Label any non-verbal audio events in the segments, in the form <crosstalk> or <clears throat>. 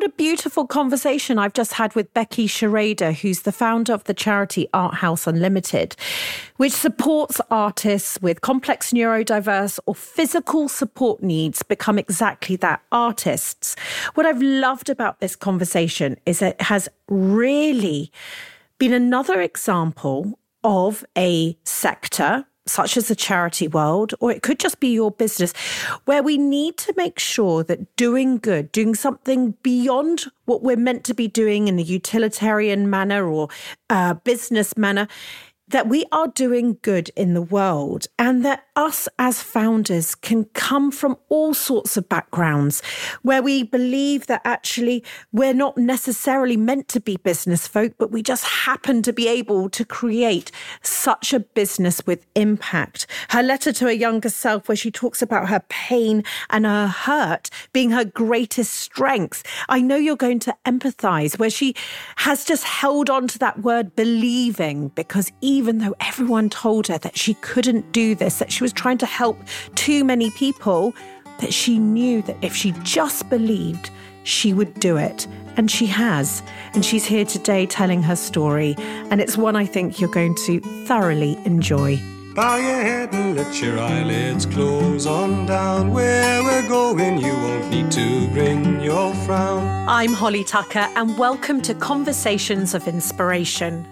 what a beautiful conversation I've just had with Becky Schrader, who's the founder of the charity Art House Unlimited, which supports artists with complex neurodiverse or physical support needs become exactly that artists. What I've loved about this conversation is it has really been another example of a sector such as the charity world, or it could just be your business, where we need to make sure that doing good, doing something beyond what we're meant to be doing in a utilitarian manner or a business manner, that we are doing good in the world and that us as founders can come from all sorts of backgrounds where we believe that actually we're not necessarily meant to be business folk, but we just happen to be able to create such a business with impact. Her letter to her younger self, where she talks about her pain and her hurt being her greatest strength. I know you're going to empathize, where she has just held on to that word believing because even even though everyone told her that she couldn't do this, that she was trying to help too many people, that she knew that if she just believed, she would do it. And she has. And she's here today telling her story. And it's one I think you're going to thoroughly enjoy. Bow your head and let your eyelids close on down. Where we're going, you won't need to bring your frown. I'm Holly Tucker, and welcome to Conversations of Inspiration.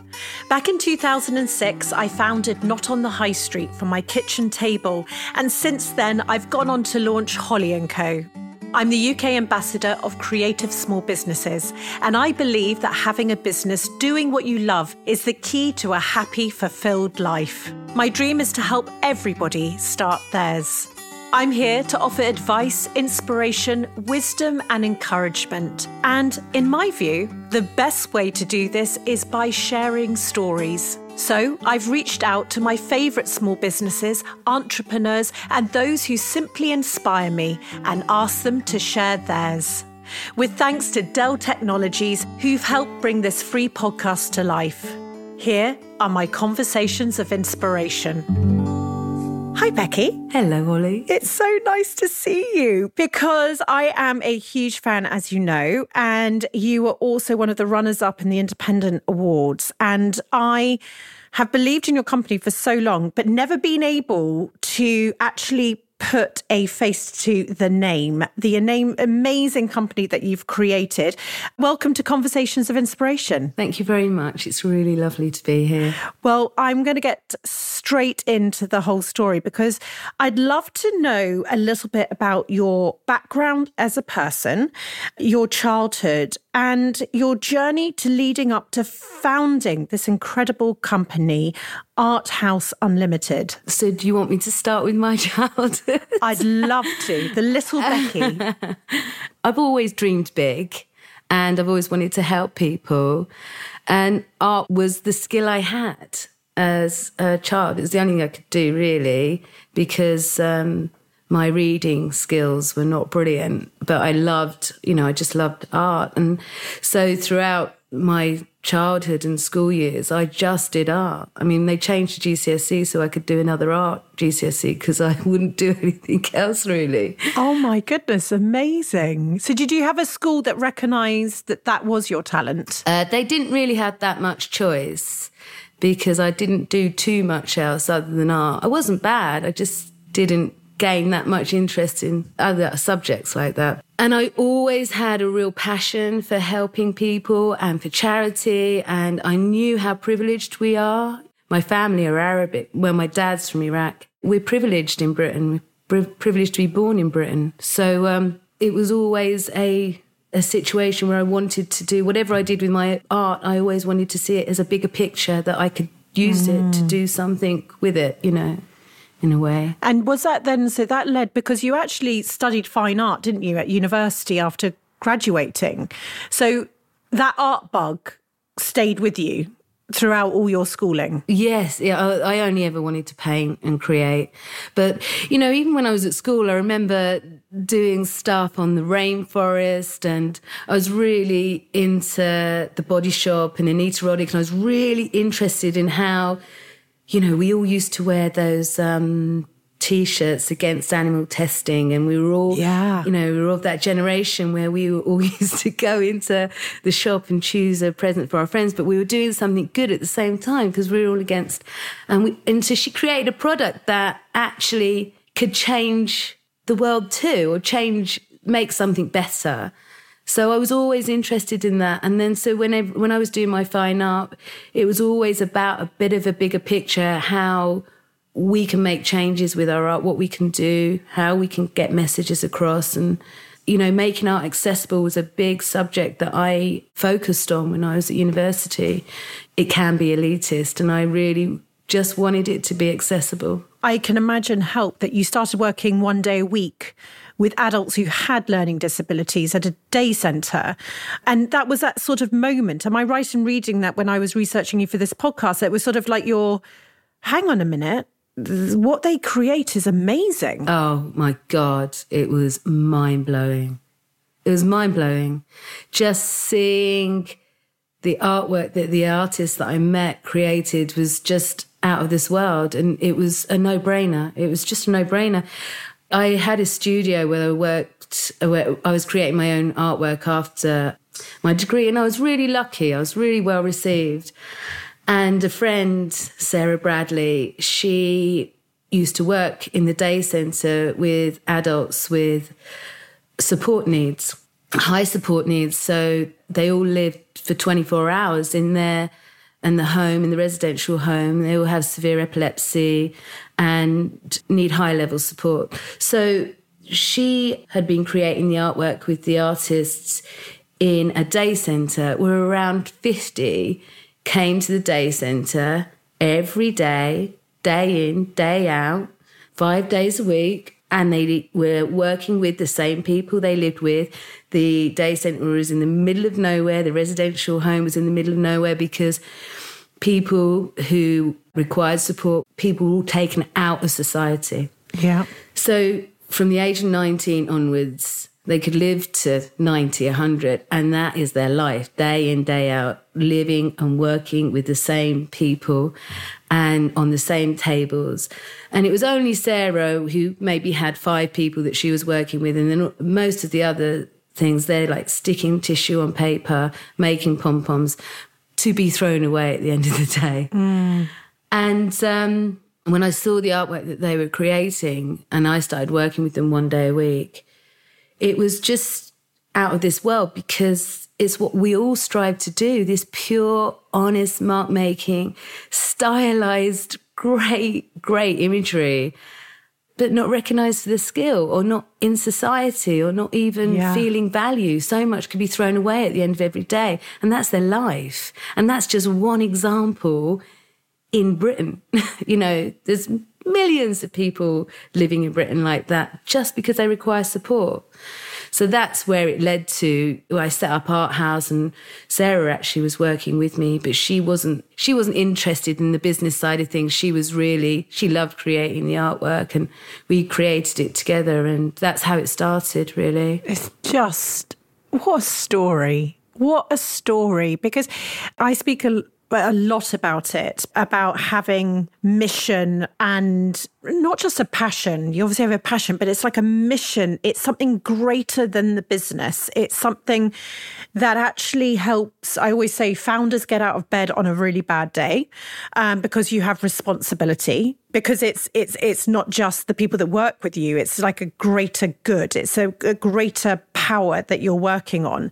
Back in 2006, I founded Not on the High Street from my kitchen table, and since then, I've gone on to launch Holly & Co. I'm the UK ambassador of creative small businesses, and I believe that having a business doing what you love is the key to a happy, fulfilled life. My dream is to help everybody start theirs. I'm here to offer advice, inspiration, wisdom, and encouragement. And in my view, the best way to do this is by sharing stories. So I've reached out to my favourite small businesses, entrepreneurs, and those who simply inspire me and asked them to share theirs. With thanks to Dell Technologies, who've helped bring this free podcast to life. Here are my conversations of inspiration. Hi, Becky. Hello, Ollie. It's so nice to see you because I am a huge fan, as you know, and you were also one of the runners up in the Independent Awards. And I have believed in your company for so long, but never been able to actually put a face to the name, the name amazing company that you've created. Welcome to Conversations of Inspiration. Thank you very much. It's really lovely to be here. Well, I'm going to get straight into the whole story because I'd love to know a little bit about your background as a person, your childhood, and your journey to leading up to founding this incredible company, Art House Unlimited. So, do you want me to start with my <laughs> childhood? I'd love to. The little Becky. <laughs> I've always dreamed big and I've always wanted to help people. And art was the skill I had as a child. It was the only thing I could do, really, because um, my reading skills were not brilliant, but I loved, you know, I just loved art. And so throughout my childhood and school years, I just did art. I mean, they changed to GCSE so I could do another art GCSE because I <laughs> wouldn't do anything <laughs> else really. Oh my goodness, amazing. So, did you have a school that recognised that that was your talent? Uh, they didn't really have that much choice because I didn't do too much else other than art. I wasn't bad, I just didn't gain that much interest in other subjects like that. And I always had a real passion for helping people and for charity. And I knew how privileged we are. My family are Arabic. Well, my dad's from Iraq. We're privileged in Britain. We're privileged to be born in Britain. So um, it was always a a situation where I wanted to do whatever I did with my art. I always wanted to see it as a bigger picture that I could use mm. it to mm. do something with it. You know in a way. And was that then, so that led, because you actually studied fine art, didn't you, at university after graduating? So that art bug stayed with you throughout all your schooling? Yes, yeah. I, only ever wanted to paint and create, but you know, even when I was at school, I remember doing stuff on the rainforest, and I was really into the Body Shop and Anita Roddick, and I was really interested in how you know, we all used to wear those um, t-shirts against animal testing and we were all Yeah. you know we were of that generation where we were all <laughs> used to go into the shop and choose a present for our friends but we were doing something good at the same time because we were all against and we and so she created a product that actually could change the world too or change make something better so I was always interested in that. And then so when I, when I was doing my fine art, it was always about a bit of a bigger picture, how we can make changes with our art, what we can do, how we can get messages across. And, you know, making art accessible was a big subject that I focused on when I was at university. It can be elitist, and I really just wanted it to be accessible. I can imagine help that you started working one day a week with adults who had learning disabilities at a day centre. And that was that sort of moment. Am I right in reading that when I was researching you for this podcast? It was sort of like your, hang on a minute, what they create is amazing. Oh my God, it was mind blowing. It was mind blowing. Just seeing the artwork that the artist that I met created was just out of this world. And it was a no brainer. It was just a no brainer. I had a studio where I worked, where I was creating my own artwork after my degree, and I was really lucky. I was really well received. And a friend, Sarah Bradley, she used to work in the day centre with adults with support needs, high support needs. So they all lived for 24 hours in their in the home, in the residential home. They all have severe epilepsy and need high level support. So she had been creating the artwork with the artists in a day centre where around 50 came to the day centre every day, day in, day out, five days a week. And they were working with the same people they lived with. The day centre was in the middle of nowhere. The residential home was in the middle of nowhere because people who required support, people were all taken out of society. Yeah. So from the age of 19 onwards, they could live to 90, 100, and that is their life, day in, day out, living and working with the same people and on the same tables. And it was only Sarah who maybe had five people that she was working with, and then most of the other things, they're like sticking tissue on paper, making pom poms to be thrown away at the end of the day. And um, when I saw the artwork that they were creating, and I started working with them one day a week, it was just out of this world because it's what we all strive to do this pure, honest mark making, stylized, great, great imagery. But not recognized for the skill, or not in society, or not even Yeah. feeling value. So much could be thrown away at the end of every day. And that's their life. And that's just one example in Britain. <laughs> you know, there's millions of people living in Britain like that just because they require support. So that's where it led to I set up Art House and Sarah actually was working with me, but she wasn't she wasn't interested in the business side of things. She was really she loved creating the artwork and we created it together and that's how it started really. It's just what a story. What a story. Because I speak a, a lot about it, about having mission and not just a passion. You obviously have a passion, but it's like a mission. It's something greater than the business. It's something that actually helps. I always say founders get out of bed on a really bad day um, because you have responsibility. Because it's it's it's not just the people that work with you. It's like a greater good. It's a, a greater power that you're working on.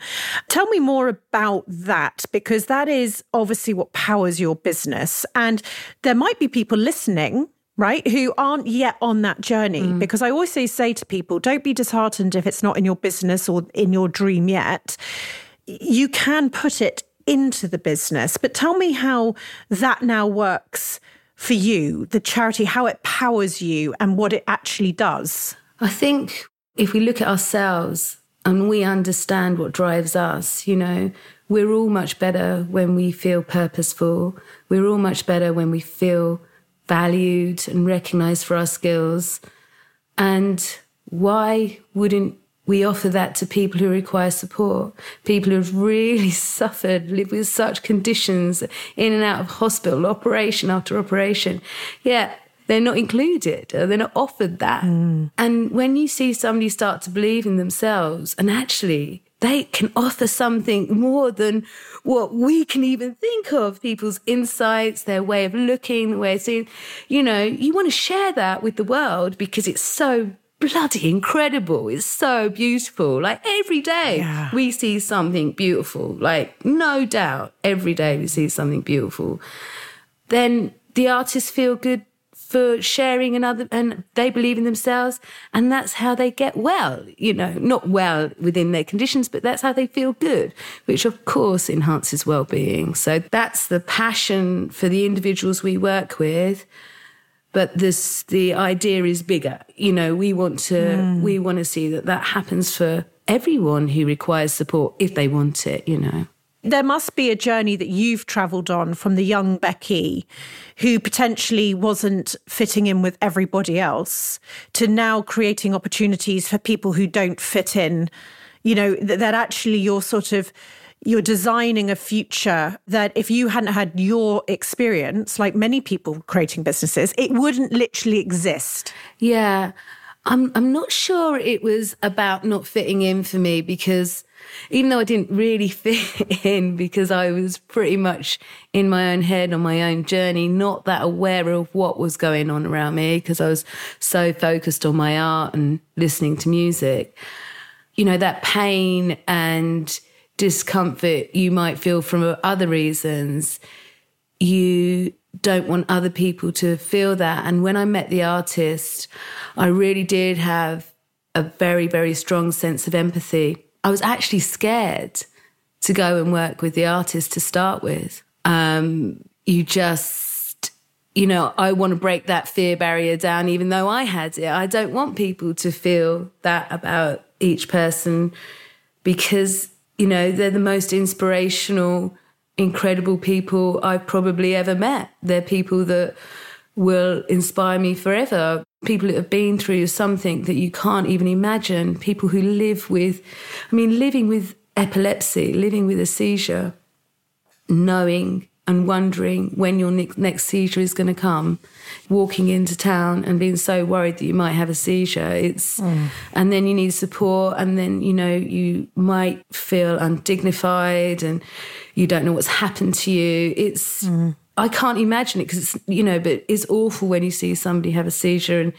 Tell me more about that because that is obviously what powers your business. And there might be people listening right who aren't yet on that journey. Mm. Because i always say, say to people don't be disheartened if it's not in your business or in your dream yet. You can put it into the business but tell me how that now works for you the charity how it powers you and what it actually does. I think if we look at ourselves and we understand what drives us, you know, we're all much better when we feel purposeful. We're all much better when we feel valued and recognized for our skills. And why wouldn't we offer that to people who require support? People who've really <laughs> suffered, live with such conditions, in and out of hospital, operation after operation. Yeah, they're not included or they're not offered that. Mm. And when you see somebody start to believe in themselves and actually they can offer something more than what we can even think of people's insights, their way of looking, the way of seeing. You know, you want to share that with the world because it's so bloody incredible. It's so beautiful. Like every day yeah. we see something beautiful. Like, no doubt, every day we see something beautiful. Then the artists feel good for sharing another and they believe in themselves and that's how they get well you know not well within their conditions but that's how they feel good which of course enhances well-being. So that's the passion for the individuals we work with but this the idea is bigger. You know we want to mm. we want to see that that happens for everyone who requires support if they want it you know there must be a journey that you've travelled on from the young Becky, who potentially wasn't fitting in with everybody else, to now creating opportunities for people who don't fit in. You know, that, that actually you're sort of you're designing a future that if you hadn't had your experience, like many people creating businesses, it wouldn't literally exist. Yeah. I'm I'm not sure it was about not fitting in for me because even though I didn't really <laughs> fit in because I was pretty much in my own head on my own journey, not that aware of what was going on around me because I was so focused on my art and listening to music. You know, that pain and discomfort you might feel from other reasons, you don't want other people to feel that. And when I met the artist, I really did have a very, very strong sense of empathy I was actually scared to go and work with the artist to start with. Um, you just, you know, I want to break that fear barrier down, even though I had it. I don't want people to feel that about each person because, you know, they're the most inspirational, incredible people I've probably ever met. They're people that will inspire me forever people that have been through something that you can't even imagine, people who live with, I mean, living with epilepsy, living with a seizure, knowing and wondering when your next seizure is going to come, walking into town and being so worried that you might have a seizure. It's, mm. and then you need support, and then, you know, you might feel undignified and you don't know what's happened to you. It's, mm I can't imagine it because it's, you know, but it's awful when you see somebody have a seizure and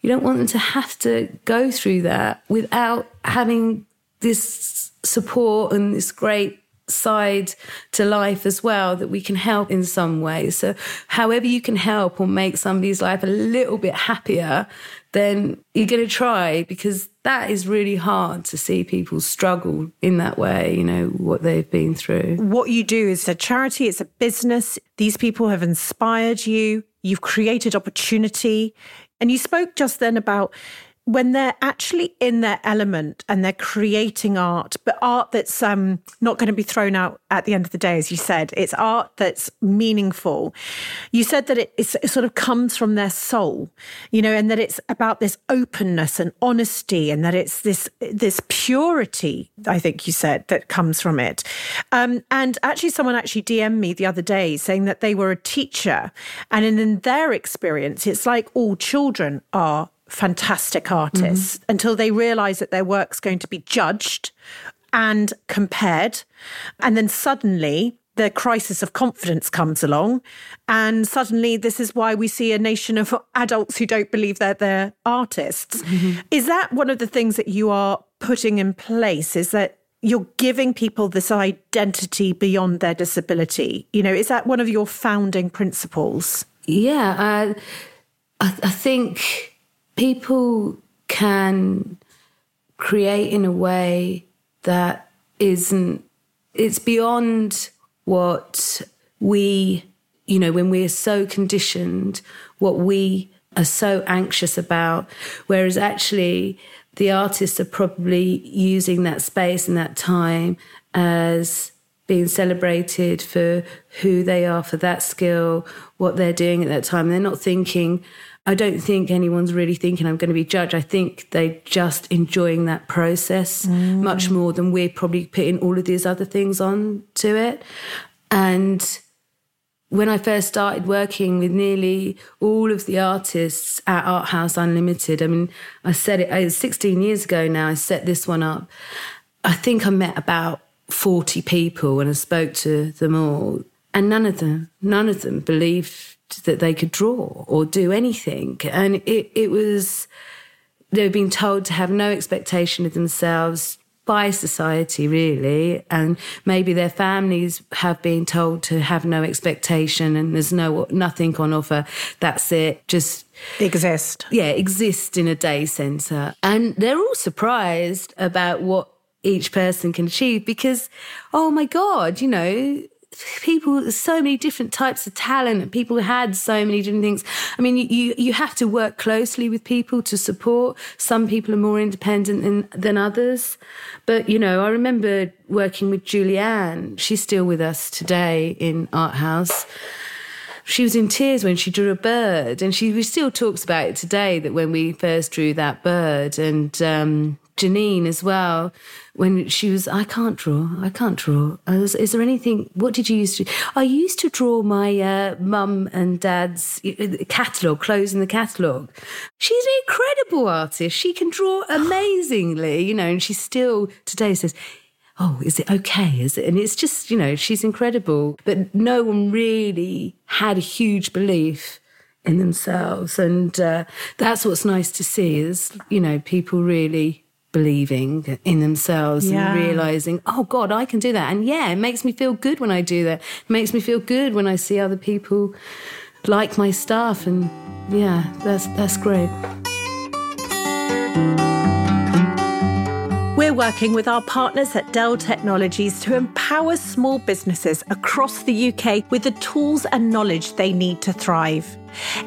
you don't want them to have to go through that without having this support and this great side to life as well that we can help in some way. So, however, you can help or make somebody's life a little bit happier, then you're going to try because that is really hard to see people struggle in that way, you know, what they've been through. What you do is a charity, it's a business. These people have inspired you, you've created opportunity. And you spoke just then about when they're actually in their element and they're creating art, but art that's um, not going to be thrown out at the end of the day, as you said, it's art that's meaningful. You said that it, it sort of comes from their soul, you know, and that it's about this openness and honesty, and that it's this this purity. I think you said that comes from it. Um, and actually, someone actually DM'd me the other day saying that they were a teacher, and in, in their experience, it's like all children are fantastic artists mm-hmm. until they realize that their work's going to be judged and compared. And then suddenly the crisis of confidence comes along. And suddenly, this is why we see a nation of adults who don't believe that they're artists. Mm-hmm. Is that one of the things that you are putting in place? Is that you're giving people this identity beyond their disability? You know, is that one of your founding principles? Yeah, uh, I, I think people can create in a way that isn't it's beyond what we you know when we're so conditioned what we are so anxious about. Whereas actually the artists are probably using that space and that time as being celebrated for who they are for that skill what they're doing at that time. They're not thinking I don't think anyone's really thinking I'm going to be judged. I think they're just enjoying that process mm. much more than we're probably putting all of these other things on to it. And when I first started working with nearly all of the artists at Art House Unlimited, I mean, I said it, it 16 years ago now, I set this one up. I think I met about 40 people and I spoke to them all, and none of them, none of them believed that they could draw or do anything. And it, it was, they were being told to have no expectation of themselves, by society, really. And maybe their families have been told to have no expectation and there's no nothing on offer. That's it. Just exist. Yeah, exist in a day centre. And they're all surprised about what each person can achieve because, oh my God, you know, people so many different types of talent people had so many different things. I mean you you have to work closely with people to support. Some people are more independent than, than others. But you know i remember working with julianne. She's still with us today in art house. She was in tears when she drew a bird and she still talks about it today that when we first drew that bird. And um, janine as well when she was, I can't draw, I can't draw. Was, is there anything, what did you used to I used to draw my uh, mum and dad's uh, catalogue, clothes in the catalogue. She's an incredible artist. She can draw <sighs> amazingly, you know, and she still today says, oh, is it okay? Is it? And it's just, you know, she's incredible. But no one really had a huge belief in themselves. And uh, that's what's nice to see is, you know, people really believing in themselves yeah. and realizing, oh God, I can do that. And yeah, it makes me feel good when I do that. It makes me feel good when I see other people like my stuff. And yeah, that's, that's great. We're working with our partners at Dell Technologies to empower small businesses across the UK with the tools and knowledge they need to thrive.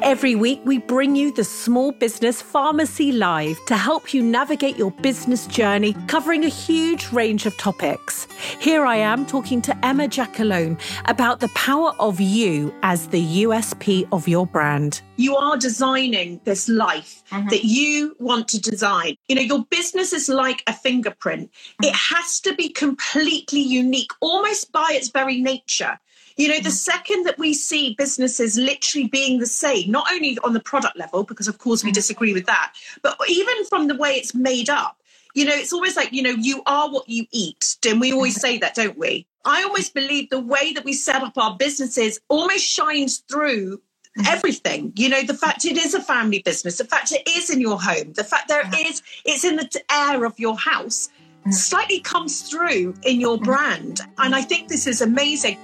Every week, we bring you the Small Business Pharmacy Live to help you navigate your business journey, covering a huge range of topics. Here I am talking to Emma Jackalone about the power of you as the USP of your brand. You are designing this life mm-hmm. that you want to design. You know, your business is like a fingerprint, mm-hmm. it has to be completely unique, almost by its very nature. You know, the second that we see businesses literally being the same, not only on the product level, because of course we mm. disagree with that, but even from the way it's made up, you know, it's always like, you know, you are what you eat. And we always say that, don't we? I almoys believe the way that we set up our businesses almost shines through mm. everything you know the fact it is a family business the fact it is in your home the fact there is it's in the air of your house slightly comes through in your brand and i think this is amazing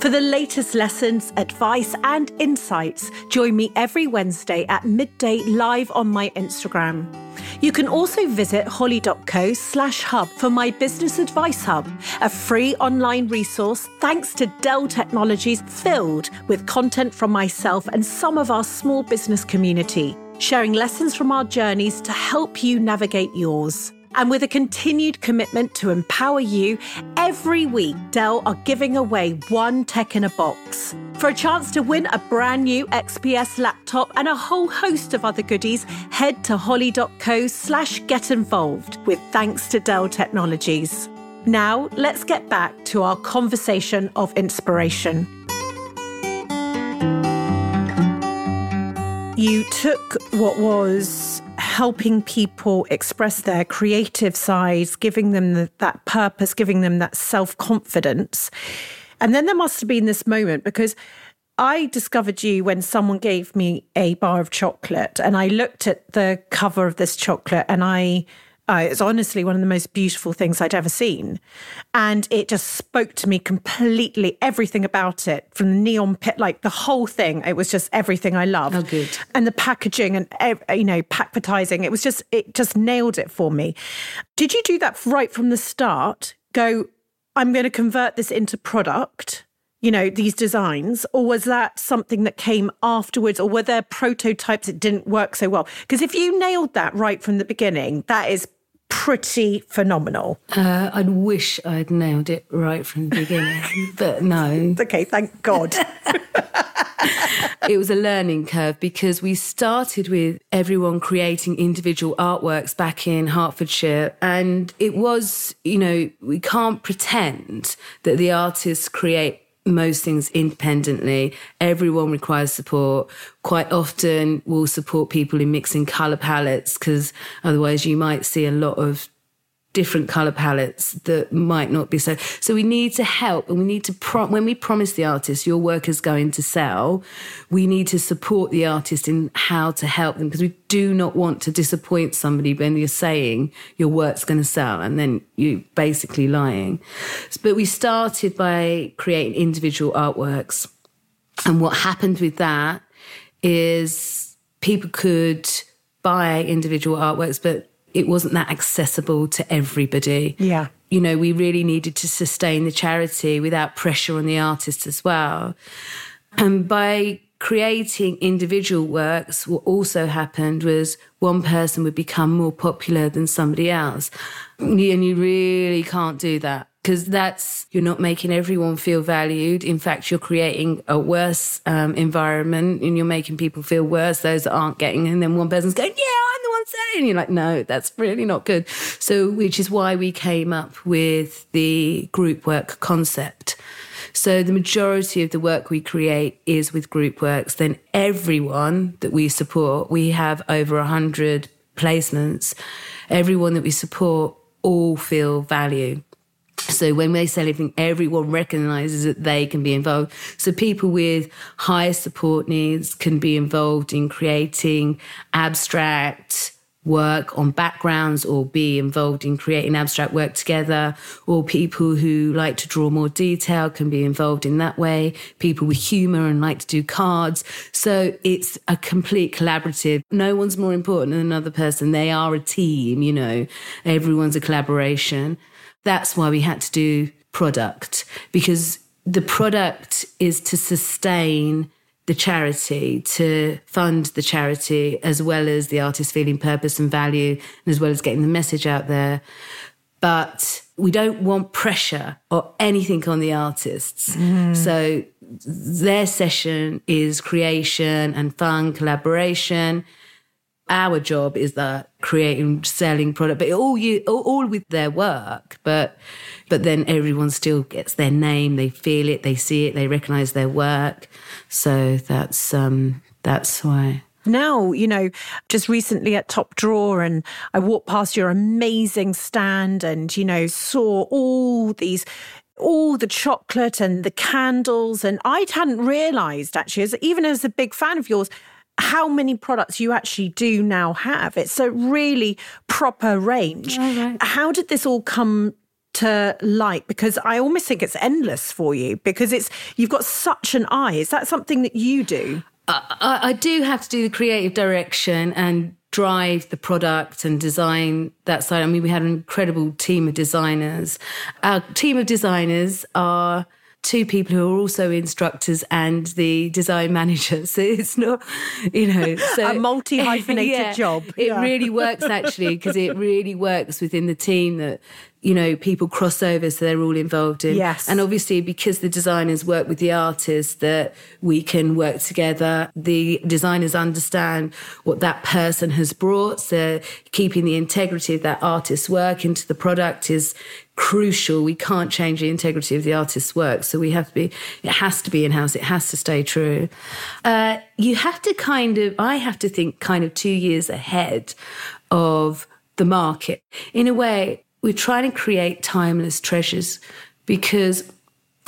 for the latest lessons, advice, and insights, join me every Wednesday at midday live on my Instagram. You can also visit holly.co slash hub for my business advice hub, a free online resource thanks to Dell Technologies filled with content from myself and some of our small business community, sharing lessons from our journeys to help you navigate yours. And with a continued commitment to empower you, every week Dell are giving away one tech in a box. For a chance to win a brand new XPS laptop and a whole host of other goodies, head to holly.co slash get involved with thanks to Dell Technologies. Now, let's get back to our conversation of inspiration. You took what was helping people express their creative sides, giving them the, that purpose, giving them that self confidence. And then there must have been this moment because I discovered you when someone gave me a bar of chocolate and I looked at the cover of this chocolate and I uh, it's honestly one of the most beautiful things I'd ever seen. And it just spoke to me completely, everything about it from the neon pit, like the whole thing. It was just everything I loved. Oh, good. And the packaging and, you know, packvertising, it was just, it just nailed it for me. Did you do that right from the start? Go, I'm going to convert this into product you know, these designs, or was that something that came afterwards, or were there prototypes that didn't work so well? Because if you nailed that right from the beginning, that is pretty phenomenal. Uh, I wish I'd nailed it right from the beginning, <laughs> but no. Okay, thank God. <laughs> <laughs> it was a learning curve because we started with everyone creating individual artworks back in Hertfordshire. And it was, you know, we can't pretend that the artists create most things independently. Everyone requires support. Quite often, we'll support people in mixing color palettes because otherwise, you might see a lot of different color palettes that might not be so. So we need to help and we need to, pro- when we promise the artist your work is going to sell, we need to support the artist in how to help them because we do not want to disappoint somebody when you're saying your work's going to sell and then you're basically lying. But we started by creating individual artworks. And what happened with that is people could buy individual artworks, but it wasn't that accessible to everybody. Yeah. You know, we really needed to sustain the charity without pressure on the artist as well. And by creating individual works, what also happened was one person would become more popular than somebody else. And you really can't do that because that's you're not making everyone feel valued. In fact, you're creating a worse um, environment and you're making people feel worse. Those that aren't getting, and then one person's going, "Yeah, I'm the one saying," you're like, "No, that's really not good." So, which is why we came up with the group work concept. So the majority of the work we create is with group works. Then everyone that we support, we have over a hundred placements. Everyone that we support all feel value. So when they say anything, everyone recognizes that they can be involved. So people with higher support needs can be involved in creating abstract work on backgrounds or be involved in creating abstract work together. Or people who like to draw more detail can be involved in that way. People with humor and like to do cards. So it's a complete collaborative. No one's more important than another person. They are a team you know. Everyone's a collaboration that's why we had to do product because the product is to sustain the charity, to fund the charity, as well as the artist feeling purpose and value, and as well as getting the message out there. But we don't want pressure or anything on the artists. Mm. So their session is creation and fun, collaboration our job is that creating, selling product, but all you, all, all with their work. But, but then everyone still gets their name. They feel it. They see it. They recognize their work. So that's, um, that's why now, you know, just recently at Top Drawer, and I walked past your amazing stand and, you know, saw all these all the chocolate and the candles. And I hadn't realized actually, as even as a big fan of yours, how many products you actually do now have. It's a really proper range. right. How did this all come to light? Because I almost think it's endless for you because it's you've got such an eye. Is that something that you do? I, I do have to do the creative direction and drive the product and design that side. I mean, we had an incredible team of designers. Our team of designers are two people who are also instructors and the design <laughs> manager. So it's not, you know, <laughs> so a multi hyphenated <laughs> yeah, job. It yeah. really works actually because it really works within the team that you know, people cross over, so they're all involved in. Yes. And obviously, because the designers work with the artists, that we can work together. The designers understand what that person has brought. So keeping the integrity of that artist's work into the product is crucial. We can't change the integrity of the artist's work. So we have to be, it has to be in house. It has to stay true. Uh, you have to kind of, I have to think kind of two years ahead of the market. In a way, we're trying to create timeless treasures because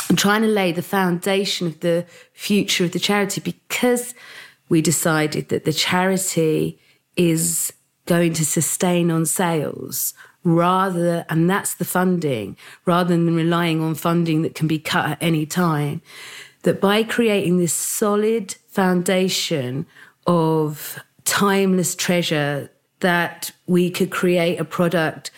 I'm trying to lay the foundation of the future of the charity because we decided that the charity is going to sustain on sales rather and that's the funding rather than relying on funding that can be cut at any time that by creating this solid foundation of timeless treasure that we could create a product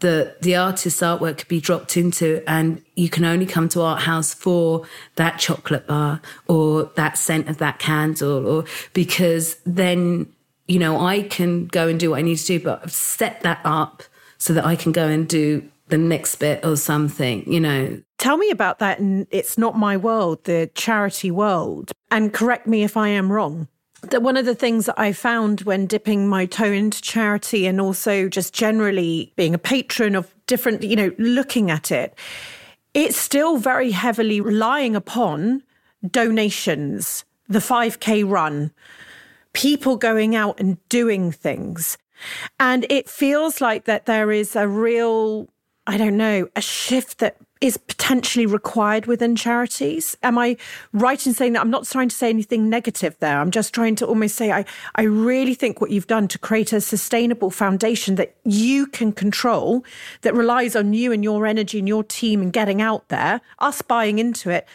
that the artist's artwork could be dropped into and you can only come to art house for that chocolate bar or that scent of that candle or because then you know i can go and do what i need to do but i've set that up so that i can go and do the next bit or something you know tell me about that and it's not my world the charity world and correct me if i am wrong that one of the things that I found when dipping my toe into charity and also just generally being a patron of different, you know, looking at it, it's still very heavily relying upon donations, the 5K run, people going out and doing things. And it feels like that there is a real, I don't know, a shift that is potentially required within charities. Am I right in saying that? I'm not trying to say anything negative there. I'm just trying to almost say I, I really think what you've done to create a sustainable foundation that you can control, that relies on you and your energy and your team and getting out there, us buying into it,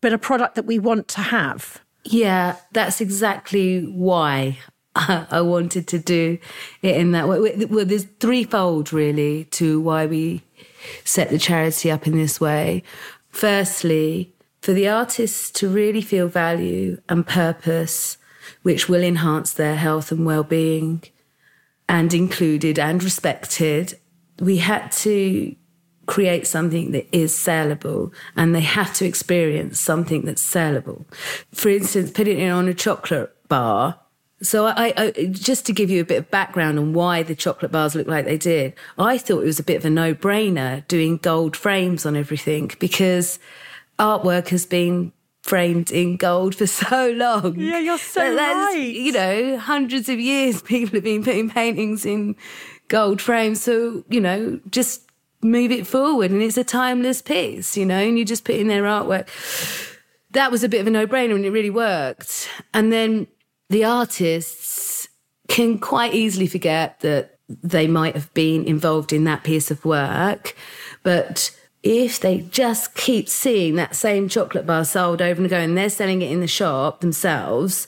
but a product that we want to have. Yeah, that's exactly why I wanted to do it in that way. Well, there's threefold really to why we set the charity up in this way. Firstly, for the artists to really feel value and purpose, which will enhance their health and well-being, and included and respected, we had to create something that is saleable and they have to experience something that's saleable. For instance, putting it on a chocolate bar so I, I, just to give you a bit of background on why the chocolate bars look like they did, I thought it was a bit of a no-brainer doing gold frames on everything because artwork has been framed in gold for <laughs> so long. Yeah, you're so that, right. You know, hundreds of years <laughs> people have been putting paintings in gold frames. So you know, just move it forward, and it's a timeless piece. You know, and you just put in their artwork. That was a bit of a no-brainer, and it really worked. And then the artists can quite easily forget that they might have been involved in that piece of work. But if they just keep seeing that same chocolate bar sold over and over, and they're selling it in the shop themselves,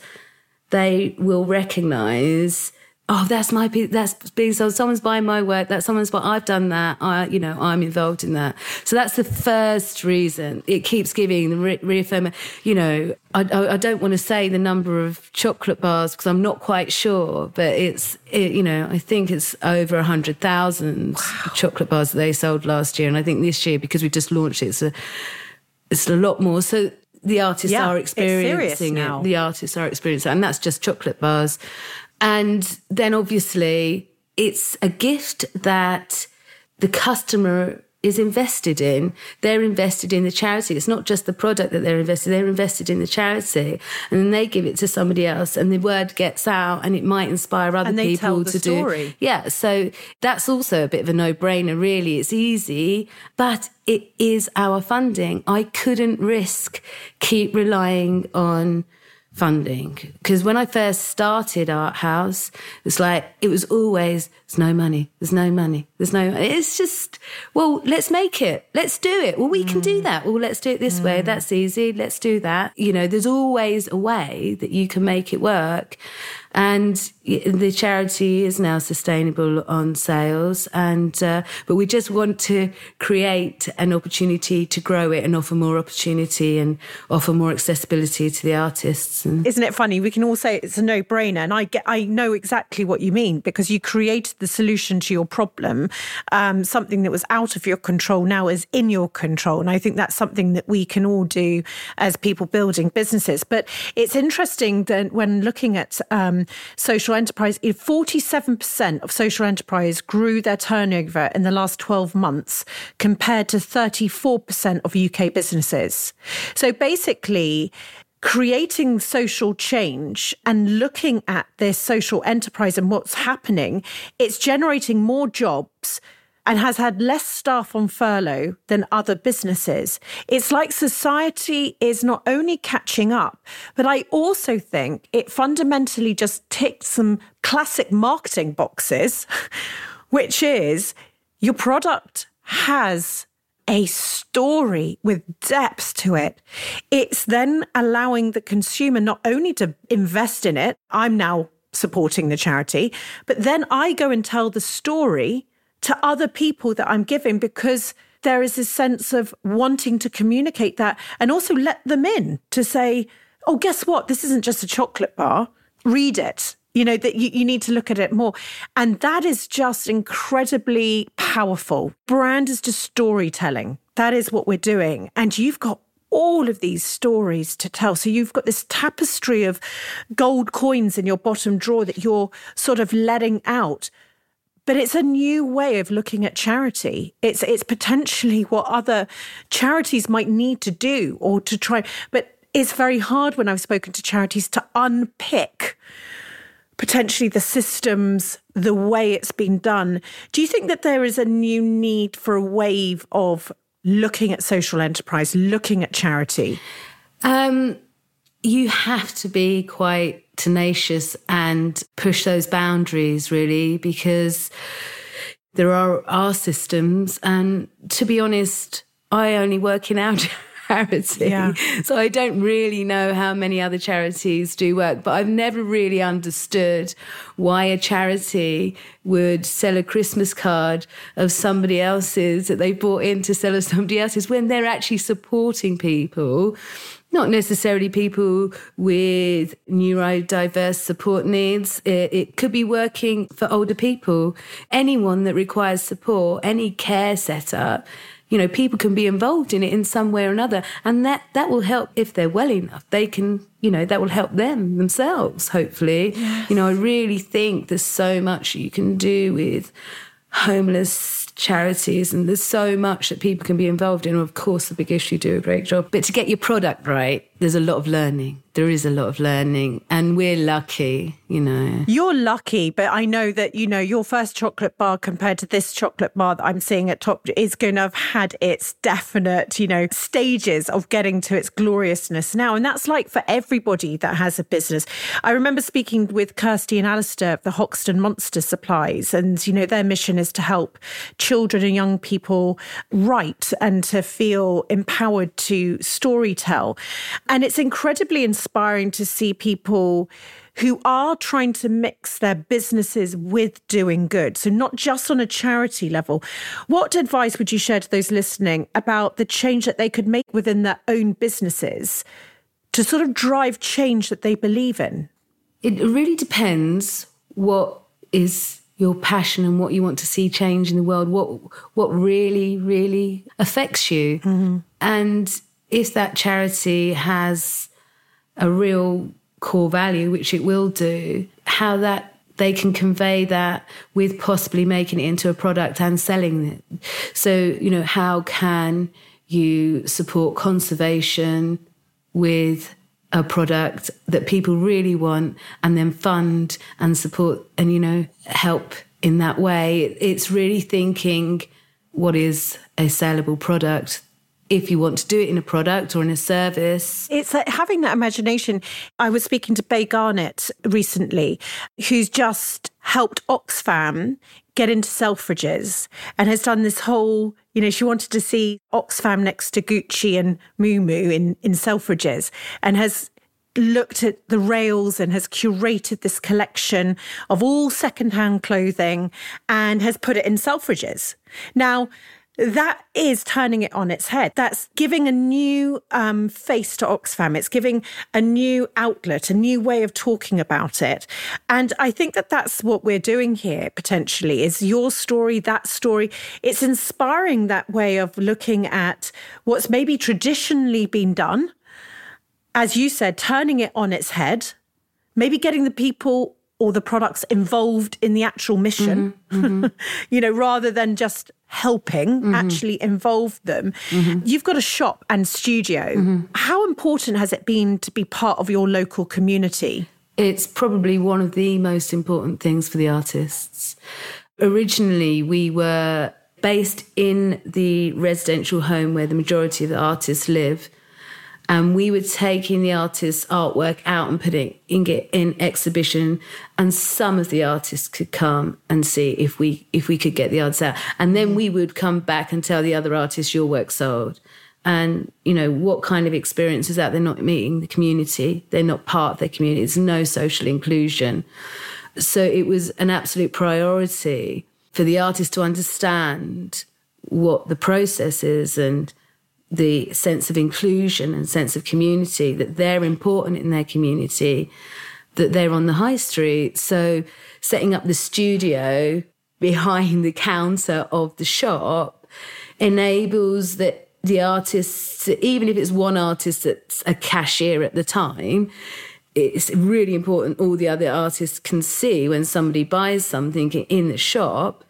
they will recognize oh, that's my piece, that's being sold. Someone's buying my work. That someone's buying, I've done that. I, you know, I'm involved in that. So that's the first reason. It keeps giving the re- reaffirming, you know, I, I, I, don't want to say the number of chocolate bars because I'm not quite sure, but it's, it, you know, I think it's over a hundred thousand wow. chocolate bars that they sold last year. And I think this year, because we just launched it, it's a, it's a lot more. So the artists yeah, are experiencing it. The artists are experiencing it. And that's just chocolate bars. And then obviously it's a gift that the customer is invested in. They're invested in the charity. It's not just the product that they're invested, they're invested in the charity. And then they give it to somebody else and the word gets out and it might inspire other people to story. do. Yeah. So that's also a bit of a no brainer, really. It's easy, but it is our funding. I couldn't risk keep relying on funding. Because when I first started Art House, it's like, it was always, there's no money, there's no money, there's no, it's just, well, let's make it, let's do it. Well, we mm. can do mm. that. Well, let's do it this mm. way. That's easy. Let's do that. You know, there's always a way that you can make it work. And the charity is now sustainable on sales. And, uh, but we just want to create an opportunity to grow it and offer more opportunity and offer more accessibility to the artists. And Isn't it funny? We can all say it's a no brainer. And I get, I know exactly what you mean because you created the solution to your problem. Um, something that was out of your control now is in your control. And I think that's something that we can all do as people building businesses. But it's interesting that when looking at, um, social enterprise, 47% of social enterprise grew their turnover in the last 12 months compared to 34% of UK businesses. So basically, creating social change and looking at this social enterprise and what's happening, it's generating more jobs and has had less staff on furlough than other businesses. It's like society is not only catching up, but I also think it fundamentally just ticked some classic marketing boxes, <laughs> which is your product has a story with depth to it. It's then allowing the consumer not only to invest in it, I'm now supporting the charity, but then I go and tell the story to other people that I'm giving because there is a sense of wanting to communicate that and also let them in to say, oh, guess what? This isn't just a chocolate bar. Read it. You know, that you, you need to look at it more. And that is just incredibly powerful. Brand is just storytelling. That is what we're doing. And you've got all of these stories to tell. So you've got this tapestry of gold coins in your bottom drawer that you're sort of letting out but it's a new way of looking at charity. It's it's potentially what other charities might need to do or to try. But it's very hard when I've spoken to charities to unpick potentially the systems, the way it's been done. Do you think that there is a new need for a wave of looking at social enterprise, looking at charity? Um, you have to be quite tenacious and push those boundaries, really, because there are our systems. And to be honest, I only work in our <laughs> charity. Yeah. So I don't really know how many other charities do work, but I've never really understood why a charity would sell a Christmas card of somebody else's that they bought in to sell of somebody else's when they're actually supporting people not necessarily people with neurodiverse support needs. It, it, could be working for older people, anyone that requires support, any care setup you know, people can be involved in it in some way or another. And that, that will help if they're well enough. They can, you know, that will help them themselves, hopefully. Yes. You know, I really think there's so much you can do with homeless charities and there's so much that people can be involved in. Of course, the big issue do a great job. But to get your product right, there's a lot of learning. There is a lot of learning, and we're lucky, you know. You're lucky, but I know that, you know, your first chocolate bar compared to this chocolate bar that I'm seeing at top is going to have had its definite, you know, stages of getting to its gloriousness now. And that's like for everybody that has a business. I remember speaking with Kirsty and Alistair of the Hoxton Monster Supplies, and, you know, their mission is to help children and young people write and to feel empowered to story tell. And it's incredibly inspiring to see people who are trying to mix their businesses with doing good. So, not just on a charity level. What advice would you share to those listening about the change that they could make within their own businesses to sort of drive change that they believe in? It really depends what is your passion and what you want to see change in the world, what what really, really affects you. Mm-hmm. And if that charity has a real core value, which it will do, how that they can convey that with possibly making it into a product and selling it. So, you know, how can you support conservation with a product that people really want and then fund and support and, you know, help in that way? It's really thinking what is a sellable product if you want to do it in a product or in a service. It's like having that imagination. I was speaking to Bay Garnett recently, who's just helped Oxfam get into Selfridges and has done this whole, you know, she wanted to see Oxfam next to Gucci and Miu Miu in, in Selfridges and has looked at the rails and has curated this collection of all secondhand clothing and has put it in Selfridges. Now, that is turning it on its head. That's giving a new um, face to Oxfam. It's giving a new outlet, a new way of talking about it. And I think that that's what we're doing here potentially is your story, that story. It's inspiring that way of looking at what's maybe traditionally been done. As you said, turning it on its head, maybe getting the people or the products involved in the actual mission, mm-hmm, mm-hmm. <laughs> you know, rather than just helping mm-hmm. actually involve them. Mm-hmm. You've got a shop and studio. Mm-hmm. How important has it been to be part of your local community? It's probably one of the most important things for the artists. Originally, we were based in the residential home where the majority of the artists live and we were taking the artist's artwork out and putting it in exhibition. And some of the artists could come and see if we if we could get the arts out. And then we would come back and tell the other artists your work sold. And you know what kind of experience is that? They're not meeting the community. They're not part of their community. There's no social inclusion. So it was an absolute priority for the artist to understand what the process is and the sense of inclusion and sense of community, that they're important in their community, that they're on the high street. So setting up the studio behind the counter of the shop enables that the artists, even if it's one artist that's a cashier at the time, it's really important all the other artists can see when somebody buys something in the shop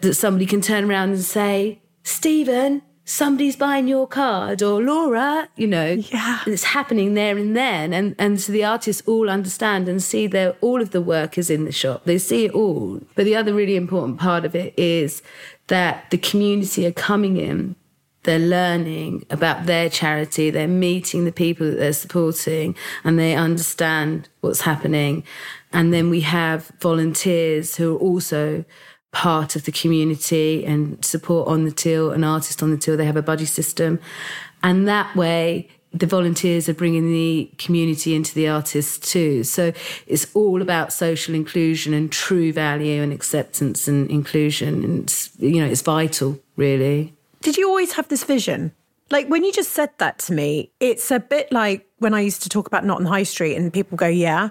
that somebody can turn around and say, Stephen, somebody's buying your card or Laura, you know, yeah. it's happening there and then. And, and so the artists all understand and see that all of the work is in the shop. They see it all. But the other really important part of it is that the community are coming in they're learning about their charity, they're meeting the people that they're supporting, and they understand what's happening. And then we have volunteers who are also part of the community and support on the till, an artist on the till. They have a buddy system. And that way, the volunteers are bringing the community into the artists too. So it's all about social inclusion and true value and acceptance and inclusion. And, you know, it's vital, really. Did you always have this vision? Like when you just said that to me, it's a bit like when I used to talk about Not on High Street and people go, yeah,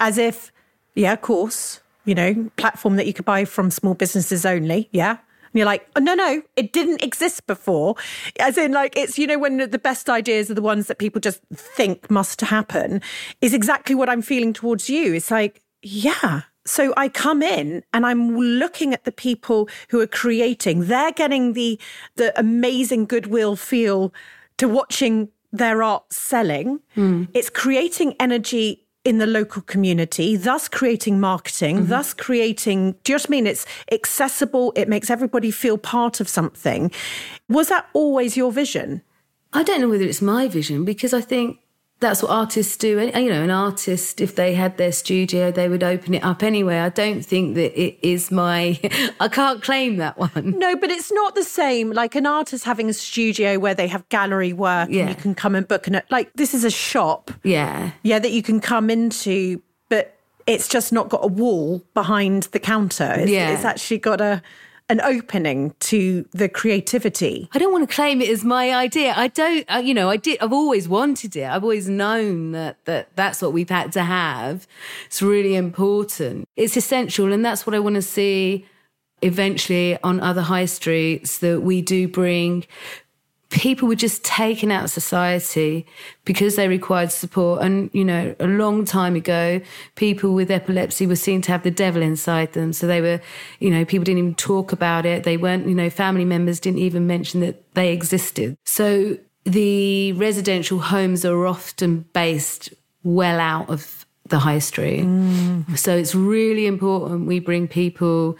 as if, yeah, of course, you know, platform that you could buy from small businesses only. Yeah. And you're like, oh, no, no, it didn't exist before. As in, like, it's, you know, when the best ideas are the ones that people just think must happen, is exactly what I'm feeling towards you. It's like, yeah, so I come in and I'm looking at the people who are creating. They're getting the the amazing goodwill feel to watching their art selling. Mm. It's creating energy in the local community, thus creating marketing, mm-hmm. thus creating, do you know what I mean? It's accessible, it makes everybody feel part of something. Was that always your vision? I don't know whether it's my vision because I think that's what artists do. And you know, an artist, if they had their studio, they would open it up anyway. I don't think that it is my, <laughs> I can't claim that one. No, but it's not the same. Like an artist having a studio where they have gallery work yeah. and you can come and book and like this is a shop. Yeah. Yeah, that you can come into, but it's just not got a wall behind the counter. It's, yeah. it's actually got a, an opening to the creativity. I don't want to claim it as my idea. I don't, uh, you know, I did, I've always wanted it. I've always known that, that that's what we've had to have. It's really important. It's essential. And that's what I want to see eventually on other high streets that we do bring people were just taken out of society because they required support. And, you know, a long time ago, people with epilepsy were seen to have the devil inside them. So they were, you know, people didn't even talk about it. They weren't, you know, family members didn't even mention that they existed. So the residential homes are often based well out of the high street. Mm. So it's really important we bring people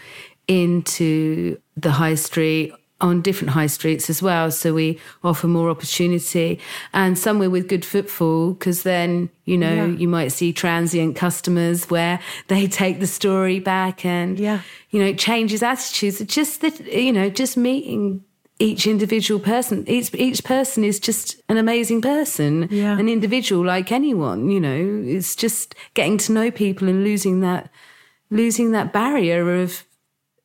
into the high street on different high streets as well. So we offer more opportunity and somewhere with good footfall because then, you know, yeah. you might see transient customers where <laughs> they take the story back and, yeah. you know, it changes attitudes. Just that, you know, just meeting each individual person each each person is just an amazing person yeah. an individual like anyone you know it's just getting to know people and losing that losing that barrier of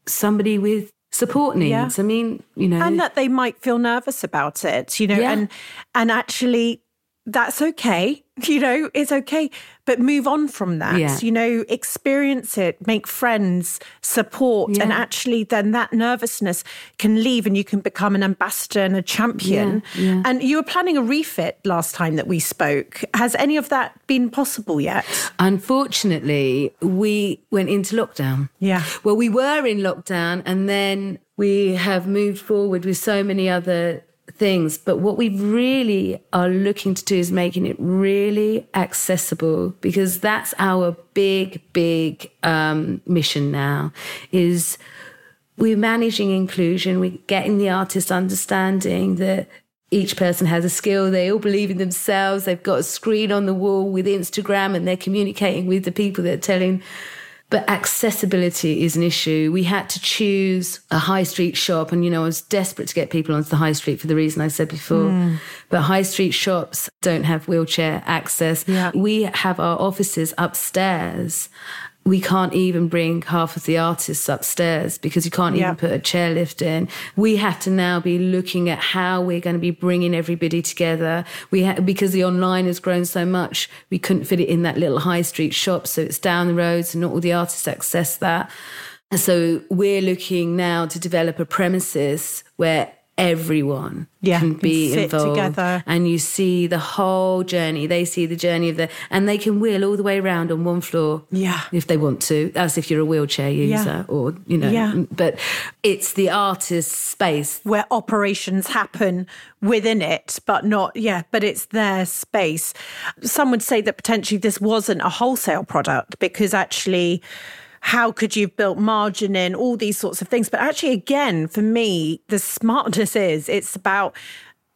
somebody with support needs. Yeah. I mean, you know, and that they might feel nervous about it, you know, yeah. and and actually that's okay. <laughs> You know, it's okay, but move on from that. Yeah. You know, experience it, make friends, support, yeah. and actually then that nervousness can leave and you can become an ambassador and a champion. Yeah. And you were planning a refit last time that we spoke. Has any of that been possible yet? Unfortunately, we went into lockdown. Yeah. Well, we were in lockdown and then we have moved forward with so many other things. But what we really are looking to do is making it really accessible because that's our big, big um, mission now is we're managing inclusion. We're getting the artist understanding that each person has a skill. They all believe in themselves. They've got a screen on the wall with Instagram and they're communicating with the people that are telling but accessibility is an issue. We had to choose a high street shop, and you know, I was desperate to get people onto the high street for the reason I said before. Mm. But high street shops don't have wheelchair access. Yeah. We have our offices upstairs we can't even bring half of the artists upstairs because you can't even put a chairlift in. We have to now be looking at how we're going to be bringing everybody together. We ha- because the online has grown so much, we couldn't fit it in that little high street shop, so it's down the road, and not all the artists access that. And so we're looking now to develop a premises where everyone Yeah, can be sit involved together. and you see the whole journey they see the journey of the and they can wheel all the way around on one floor Yeah. if they want to that's if you're a wheelchair user or you know Yeah. but it's the artist's space where operations happen within it, but not, yeah, but it's their space. Some would say that potentially this wasn't a wholesale product because actually, how could you have built margin in all these sorts of things? But actually, again, for me, the smartness is it's about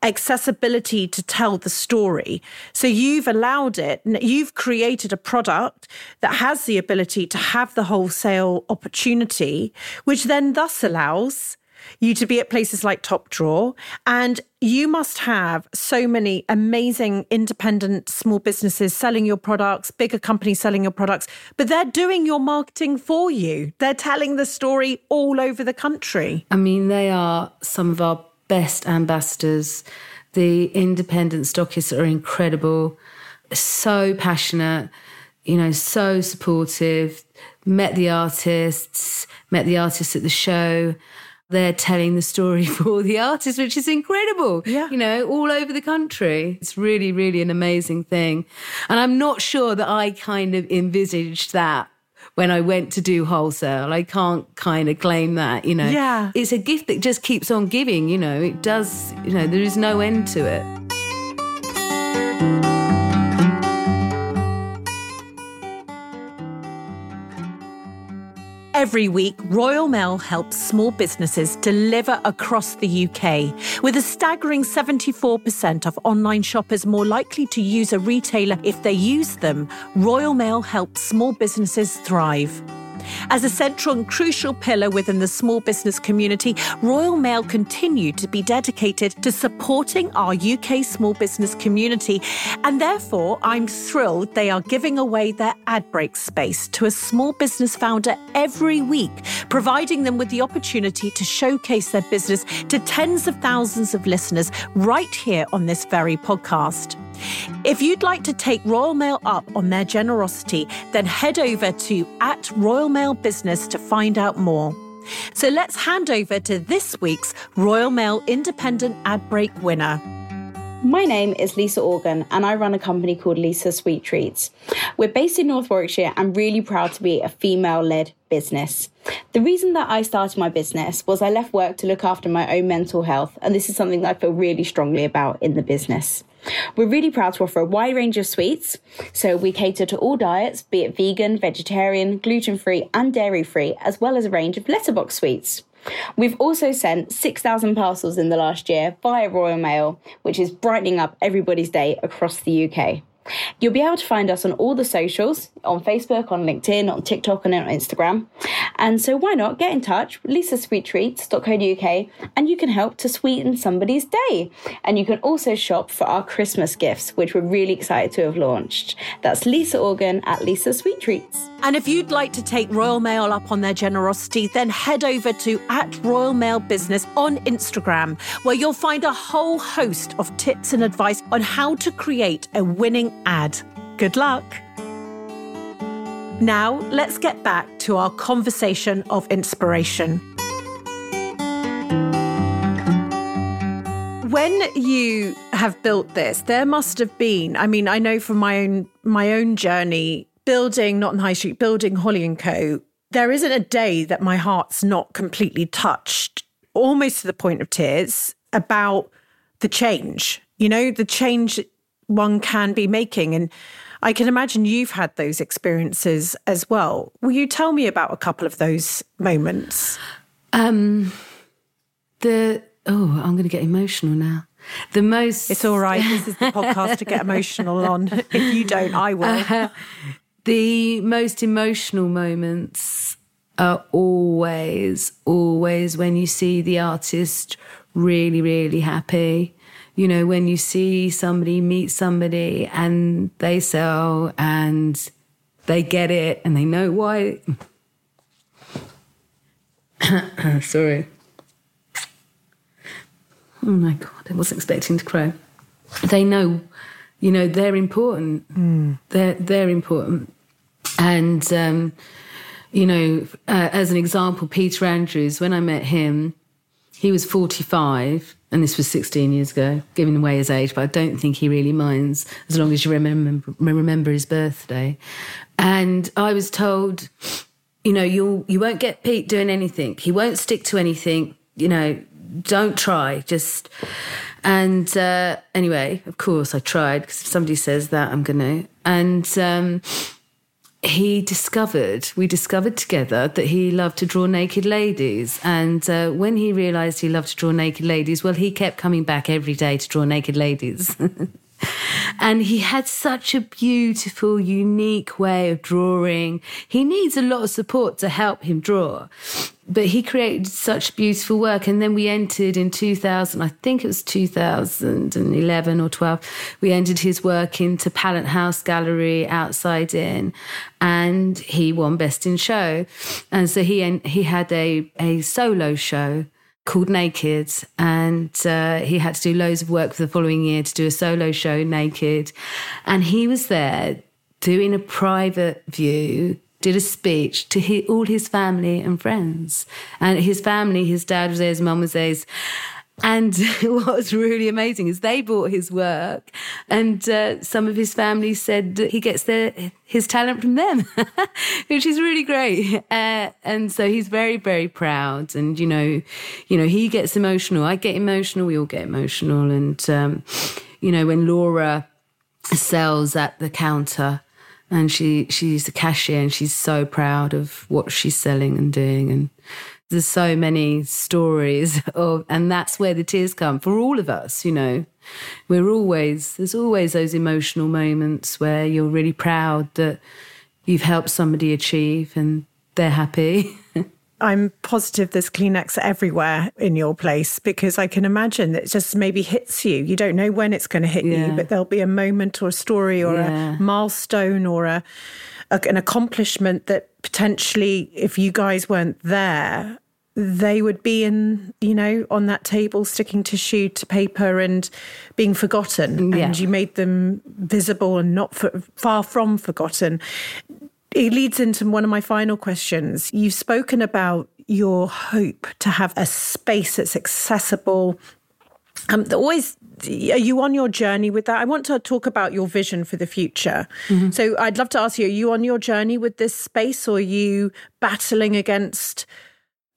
accessibility to tell the story. So you've allowed it, you've created a product that has the ability to have the wholesale opportunity, which then thus allows you to be at places like Top Drawer. And you must have so many amazing independent small businesses selling your products, bigger companies selling your products, but they're doing your marketing for you. They're telling the story all over the country. I mean, they are some of our best ambassadors. The independent stockists are incredible, so passionate, you know, so supportive. Met the artists, met the artists at the show. They're telling the story <laughs> for the artist, which is incredible. Yeah. You know, all over the country. It's really, really an amazing thing. And I'm not sure that I kind of envisaged that when I went to do wholesale. I can't kind of claim that, you know. Yeah. It's a gift that just keeps on giving, you know. It does, you know, there is no end to it. Every week, Royal Mail helps small businesses deliver across the UK. With a staggering 74% of online shoppers more likely to use a retailer if they use them, Royal Mail helps small businesses thrive. As a central and crucial pillar within the small business community, Royal Mail continue to be dedicated to supporting our UK small business community. And therefore, I'm thrilled they are giving away their ad break space to a small business founder every week, providing them with the opportunity to showcase their business to tens of thousands of listeners right here on this very podcast. If you'd like to take Royal Mail up on their generosity, then head over to at Royal Mail Business to find out more. So let's hand over to this week's Royal Mail Independent Ad Break winner. My name is Lisa Organ and I run a company called Lisa Sweet Treats. We're based in North Warwickshire and really proud to be a female led business. The reason that I started my business was I left work to look after my own mental health, and this is something that I feel really strongly about in the business. We're really proud to offer a wide range of sweets, so we cater to all diets, be it vegan, vegetarian, gluten free, and dairy free, as well as a range of letterbox sweets. We've also sent 6,000 parcels in the last year via Royal Mail, which is brightening up everybody's day across the UK. You'll be able to find us on all the socials on Facebook, on LinkedIn, on TikTok, and on Instagram. And so, why not get in touch with lisasweettreats.co.uk and you can help to sweeten somebody's day. And you can also shop for our Christmas gifts, which we're really excited to have launched. That's Lisa Organ at Lisa Sweet Treats. And if you'd like to take Royal Mail up on their generosity, then head over to at Royal Mail Business on Instagram, where you'll find a whole host of tips and advice on how to create a winning ad. Good luck. Now, let's get back to our conversation of inspiration. When you have built this, there must have been, I mean, I know from my own my own journey building Not in High Street, building Holly and Co. There isn't a day that my heart's not completely touched, almost to the point of tears, about the change. You know, the change one can be making. And I can imagine you've had those experiences as well. Will you tell me about a couple of those moments? Um, the oh, I'm going to get emotional now. The most It's all right. This is the podcast to get emotional on. <laughs> If you don't, I will. the most emotional moments are always, always when you see the artist really, really happy. You know, when you see somebody meet somebody and they sell and they get it and they know why. <coughs> Sorry. Oh my God, I wasn't expecting to cry. They know, you know, they're important. They're, they're important. And, um, you know, uh, as an example, Peter Andrews, when I met him, He was 45, and this was 16 years ago, giving away his age, but I don't think he really minds as long as you remember, remember his birthday. And I was told, you know, you'll, you won't get Pete doing anything. He won't stick to anything. You know, don't try. Just, and uh, anyway, of course, I tried because if somebody says that, I'm going to. And um, he discovered, we discovered together that he loved to draw naked ladies. And uh, when he realized he loved to draw naked ladies, well, he kept coming back every day to draw naked ladies. <laughs> <laughs> and he had such a beautiful, unique way of drawing. He needs a lot of support to help him draw but he created such beautiful work. And then we entered in 2000, I think it was 2011 or 12, we entered his work into Pallant House Gallery outside in, and he won Best in Show. And so he, he had a, a solo show called Naked, and uh, he had to do loads of work for the following year to do a solo show, Naked. And he was there doing a private view did a speech to his, all his family and friends. And his family, his dad was there, his mum was there. And <laughs> what was really amazing is they bought his work, and uh, some of his family said he gets their his talent from them, <laughs> which is really great. <laughs> Uh, and so he's very, very proud. And you know, you know, he gets emotional. I get emotional. We all get emotional. And um, you know, when Laura sells at the counter and she she's a cashier and she's so proud of what she's selling and doing and there's so many stories of and that's where the tears come for all of us you know we're always there's always those emotional moments where you're really proud that you've helped somebody achieve and they're happy <laughs> I'm positive there's Kleenex everywhere in your place because I can imagine that it just maybe hits you. You don't know when it's going to hit yeah. you, but there'll be a moment or a story or yeah. a milestone or a, a, an accomplishment that potentially, if you guys weren't there, they would be in, you know, on that table sticking tissue to paper and being forgotten. Yeah. And you made them visible and not for, far from forgotten. It leads into one of my final questions. You've spoken about your hope to have a space that's accessible. Um, always, are you on your journey with that? I want to talk about your vision for the future. Mm-hmm. So I'd love to ask you: Are you on your journey with this space, or are you battling against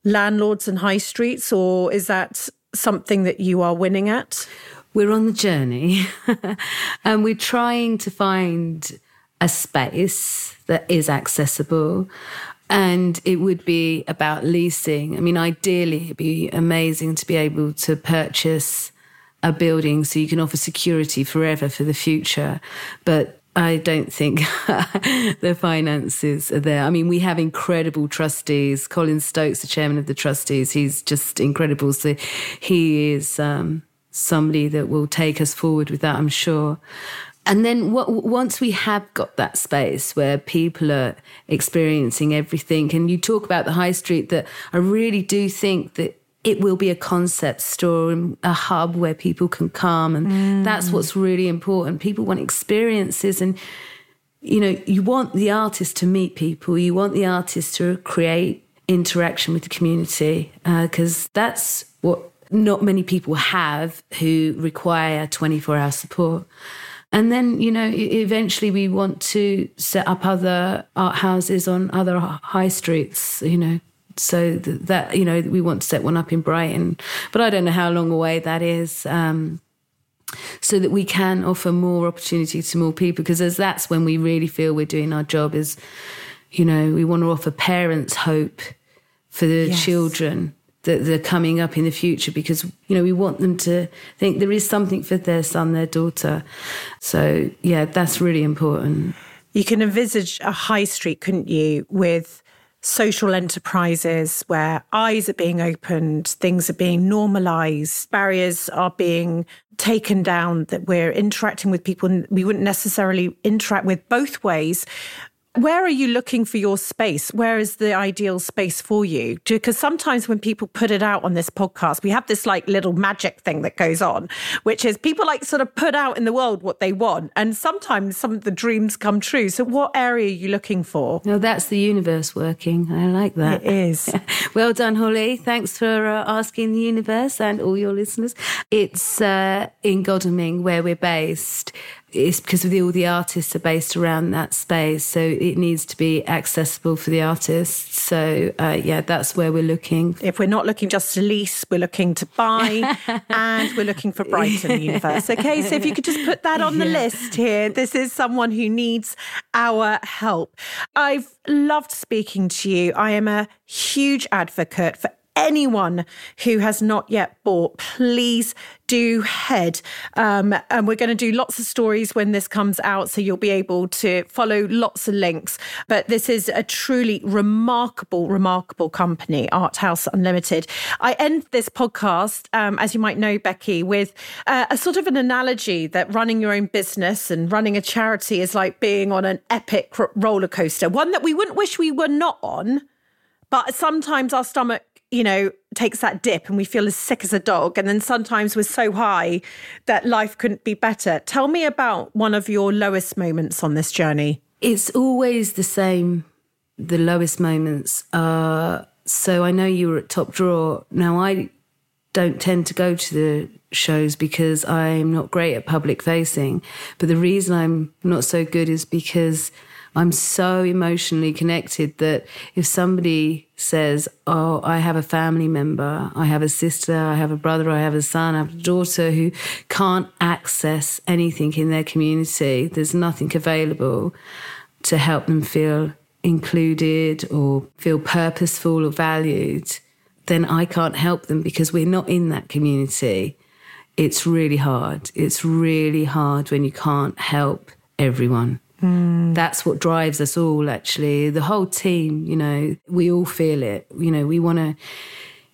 landlords and high streets, or is that something that you are winning at? We're on the journey, <laughs> and we're trying to find a space that is accessible. And it would be about leasing. I mean, ideally, it'd be amazing to be able to purchase a building so you can offer security forever for the future. But I don't think <laughs> the finances are there. I mean, we have incredible trustees. Colin Stokes, the chairman of the trustees, he's just incredible. So he is um, somebody that will take us forward with that, I'm sure. And then once we have got that space where people are experiencing everything, and you talk about the high street, that I really do think that it will be a concept store and a hub where people can come. And mm. that's what's really important. People want experiences and you know, you want the artist to meet people, you want the artist to create interaction with the community, because uh, that's what not many people have who require 24 hour support. And then, you know, eventually we want to set up other art houses on other high streets, you know, so that, you know, we want to set one up in Brighton. But I don't know how long away that is. Um, so that we can offer more opportunity to more people because as that's when we really feel we're doing our job is you know we want to offer parents hope for the yes. children that they're coming up in the future because you know we want them to think there is something for their son their daughter so yeah that's really important you can envisage a high street couldn't you with social enterprises where eyes are being opened things are being normalized barriers are being taken down that we're interacting with people we wouldn't necessarily interact with both ways Where are you looking for your space? Where is the ideal space for you? Because sometimes when people put it out on this podcast, we have this like little magic thing that goes on, which is people like sort of put out in the world what they want. And sometimes some of the dreams come true. So, what area are you looking for? No, that's the universe working. I like that. It is. <laughs> well done, Holly. Thanks for uh, asking the universe and all your listeners. It's uh, in Godalming where we're based it's because all the artists are based around that space, so it needs to be accessible for the artists. So uh, yeah, that's where we're looking. If we're not looking just to lease, we're looking to buy, <laughs> and we're looking for Brighton <laughs> Universe. Okay, so if you could just put that on the yeah. list here, this is someone who needs our help. I've loved speaking to you. I am a huge advocate for anyone who has not yet bought, please do head. Um, and we're going to do lots of stories when this comes out, so you'll be able to follow lots of links. But this is a truly remarkable, remarkable company, Art House Unlimited. I end this podcast, um, as you might know, Becky, with uh, a sort of an analogy that running your own business and running a charity is like being on an epic roller coaster, one that we wouldn't wish we were not on. But sometimes our stomach you know, takes that dip and we feel as sick as a dog. And then sometimes we're so high that life couldn't be better. Tell me about one of your lowest moments on this journey. It's always the same. The lowest moments are. So I know you were at Top Drawer. Now I don't tend to go to the shows because I'm not great at public facing. But the reason I'm not so good is because I'm so emotionally connected that if somebody says, Oh, I have a family member, I have a sister, I have a brother, I have a son, I have a daughter who can't access anything in their community, there's nothing available to help them feel included or feel purposeful or valued, then I can't help them because we're not in that community. It's really hard. It's really hard when you can't help everyone. Mm. That's what drives us all, actually. The whole team, you know, we all feel it. You know, we want to,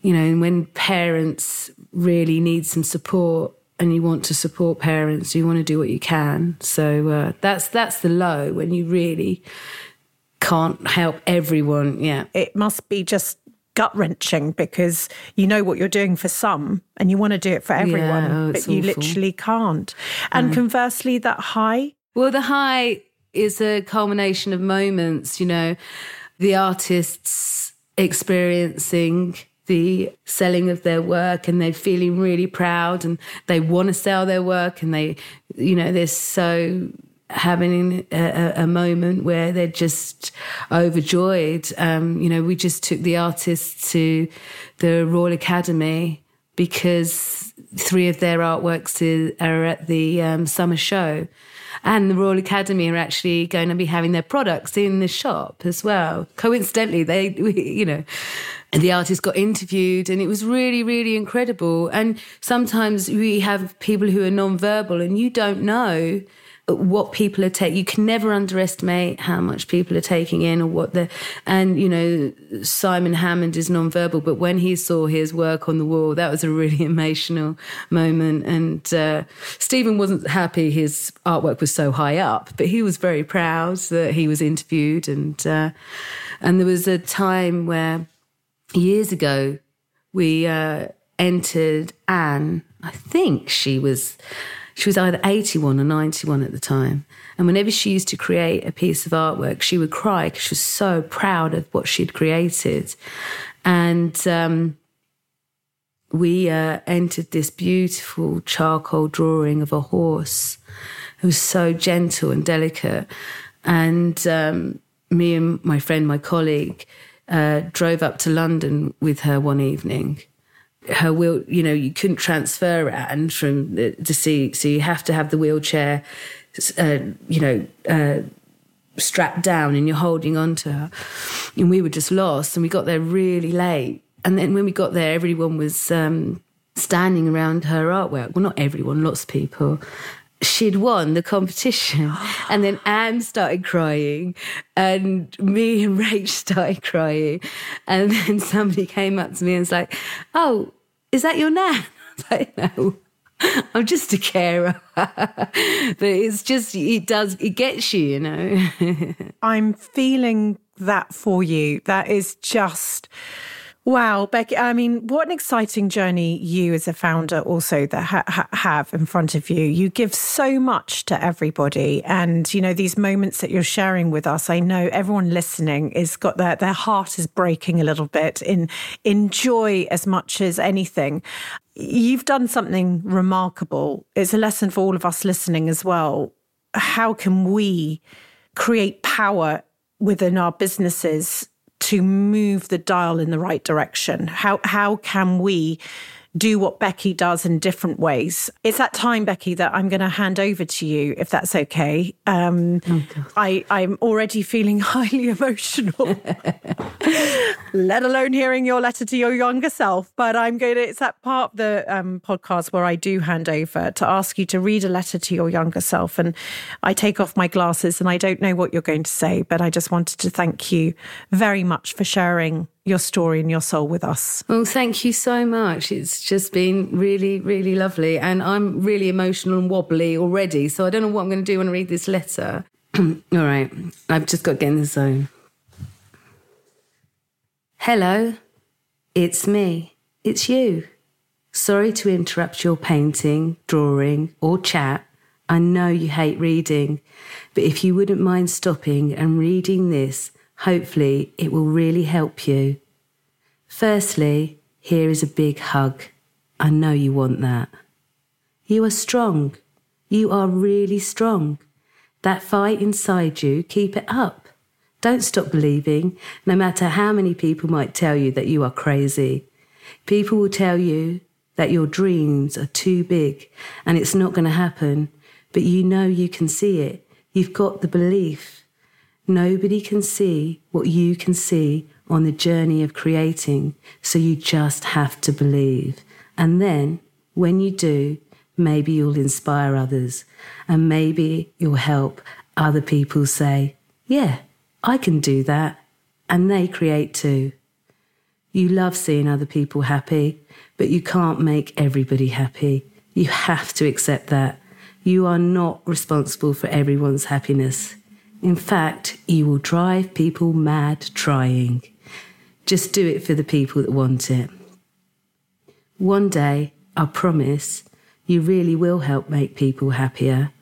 you know, when parents really need some support and you want to support parents, you want to do what you can. So uh, that's that's the low when you really can't help everyone. Yeah, it must be just gut wrenching because you know what you're doing for some and you want to do it for everyone, yeah, oh, but you literally can't. And conversely, that high. Well, the high is a culmination of moments, you know, the artists experiencing the selling of their work and they're feeling really proud and they want to sell their work and they, you know, they're so having a, a, moment where they're just overjoyed. Um, you know, we just took the artists to the Royal Academy because three of their artworks are at the um, summer show and the Royal Academy are actually going to be having their products in the shop as well. Coincidentally, they, you know, the artist got interviewed and it was really, really incredible. And sometimes we have people who are non-verbal and you don't know what people are taking. You can never underestimate how much people are taking in or what the. And you know, Simon Hammond is non-verbal, but when he saw his work on the wall, that was a really <laughs> emotional moment. And uh, Stephen wasn't happy his artwork was so high up, but he was very proud that he was interviewed. And uh, and there was a time where years ago we uh, entered Anne. I think she was she was either 81 or 91 at the time. And whenever she used to create a piece of artwork, she would cry because she was so proud of what she'd created. And um, we uh, entered this beautiful charcoal drawing of a horse who was so gentle and delicate. And um, me and my friend, my colleague, uh, drove up to London with her one evening her wheel, you know, you couldn't transfer Anne from the, to see, so you have to have the wheelchair, uh, you know, uh, strapped down and you're holding on to her. And we were just lost and we got there really late. And then when we got there, everyone was um, standing around her artwork. Well, not everyone, lots of people. She'd won the competition. <gasps> And then Anne started crying, and me and Rach <laughs> started crying. And then somebody came up to me and was like, Oh, is that your nan? <laughs> I was like, No. <laughs> I'm just a carer. but it's just, it does, it gets you, you know. I'm feeling that for you. That is just Wow, Becky. I mean, what an exciting journey you as a founder also that ha- ha- have in front of you. You give so much to everybody, and you know these moments that you're sharing with us. I know everyone listening is got their their heart is breaking a little bit in in joy as much as anything. You've done something remarkable. It's a lesson for all of us listening as well. How can we create power within our businesses to move the dial in the right direction? How how can we do what Becky does in different ways. It's that time, Becky, that I'm going to hand over to you, if that's okay. Um, oh, I, I'm already feeling <laughs> highly emotional, <laughs> let alone hearing your letter to your younger self. But I'm going to, it's that part of the um, podcast where I do hand over to ask you to read a letter to your younger self. And I take off my glasses and I don't know what you're going to say, but I just wanted to thank you very much for sharing your story and your soul with us. Well, thank you so much. It's just been really, really lovely. And I'm really emotional and wobbly already. So I don't know what I'm going to do when I read this letter. <clears throat> All right. I've just got to get in the zone. Hello. It's me. It's you. Sorry to interrupt your painting, drawing, or chat. I know you hate reading, but if you wouldn't mind stopping and reading this, Hopefully, it will really help you. Firstly, here is a big hug. I know you want that. You are strong. You are really strong. That fight inside you, keep it up. Don't stop believing, no matter how many people might tell you that you are crazy. People will tell you that your dreams are too big and it's not going to happen, but you know you can see it. You've got the belief. Nobody can see what you can see on the journey of creating, so you just have to believe. And then, when you do, maybe you'll inspire others, and maybe you'll help other people say, Yeah, I can do that. And they create too. You love seeing other people happy, but you can't make everybody happy. You have to accept that. You are not responsible for everyone's happiness. In fact, you will drive people mad trying. Just do it for the people that want it. One day, I promise, you really will help make people happier.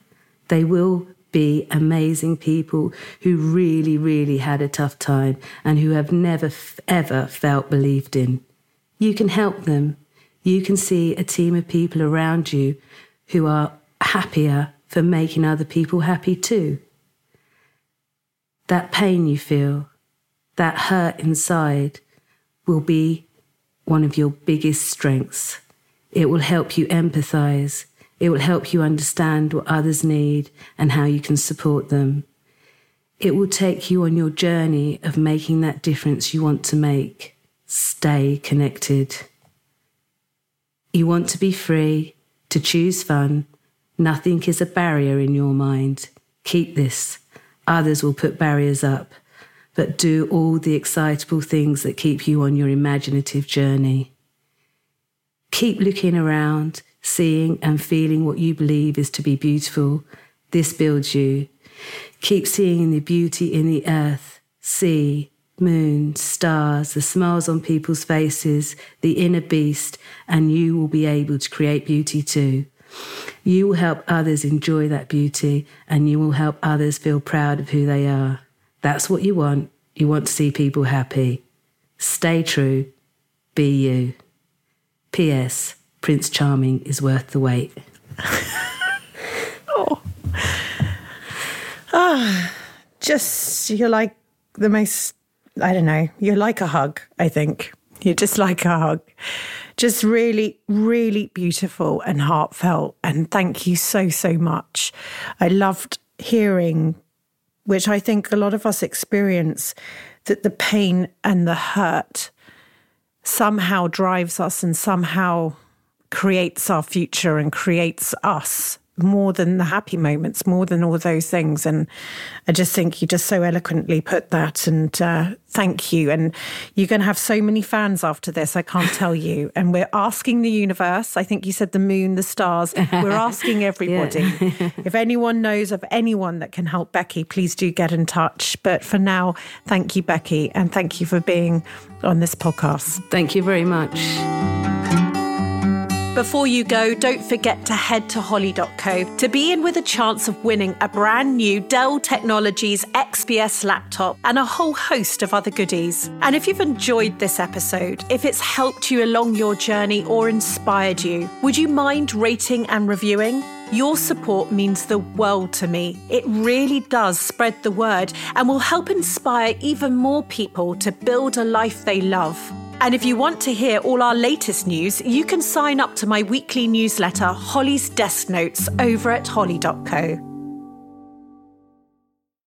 They will be amazing people who really, really had a tough time and who have never, ever felt believed in. You can help them. You can see a team of people around you who are happier for making other people happy too that pain you feel, that hurt inside, will be one of your biggest strengths. It will help you empathize. It will help you understand what others need and how you can support them. It will take you on your journey of making that difference you want to make. Stay connected. You want to be free, to choose fun. Nothing is a barrier in your mind. Keep this. Others will put barriers up, but do all the excitable things that keep you on your imaginative journey. Keep looking around, seeing and feeling what you believe is to be beautiful. This builds you. Keep seeing the beauty in the earth, sea, moon, stars, the smiles on people's faces, the inner beast, and you will be able to create beauty too. You will help others enjoy that beauty and you will help others feel proud of who they are. That's what you want. You want to see people happy. Stay true. Be you. P.S. Prince Charming is worth the wait. <laughs> oh. Ah, just, you're like the most, I don't know, you're like a hug, I think. You're just like a hug just really, really beautiful and heartfelt. And thank you so, so much. I loved hearing, which I think a lot of us experience, that the pain and the hurt somehow drives us and somehow creates our future and creates us more than the happy moments, more than all those things. And I just think you just so eloquently put that. And uh, thank you. And you're going to have so many fans after this, I can't tell you. And we're asking the universe, I think you said the moon, the stars, we're <laughs> asking everybody. if anyone knows of anyone that can help Becky, please do get in touch. But for now, thank you, Becky. And thank you for being on this podcast. Thank you very much. Before you go, don't forget to head to holly.co to be in with a chance of winning a brand new Dell Technologies XPS laptop and a whole host of other goodies. And if you've enjoyed this episode, if it's helped you along your journey or inspired you, would you mind rating and reviewing? Your support means the world to me. It really does spread the word and will help inspire even more people to build a life they love. And if you want to hear all our latest news, you can sign up to my weekly newsletter, Holly's Desk Notes, over at holly.co.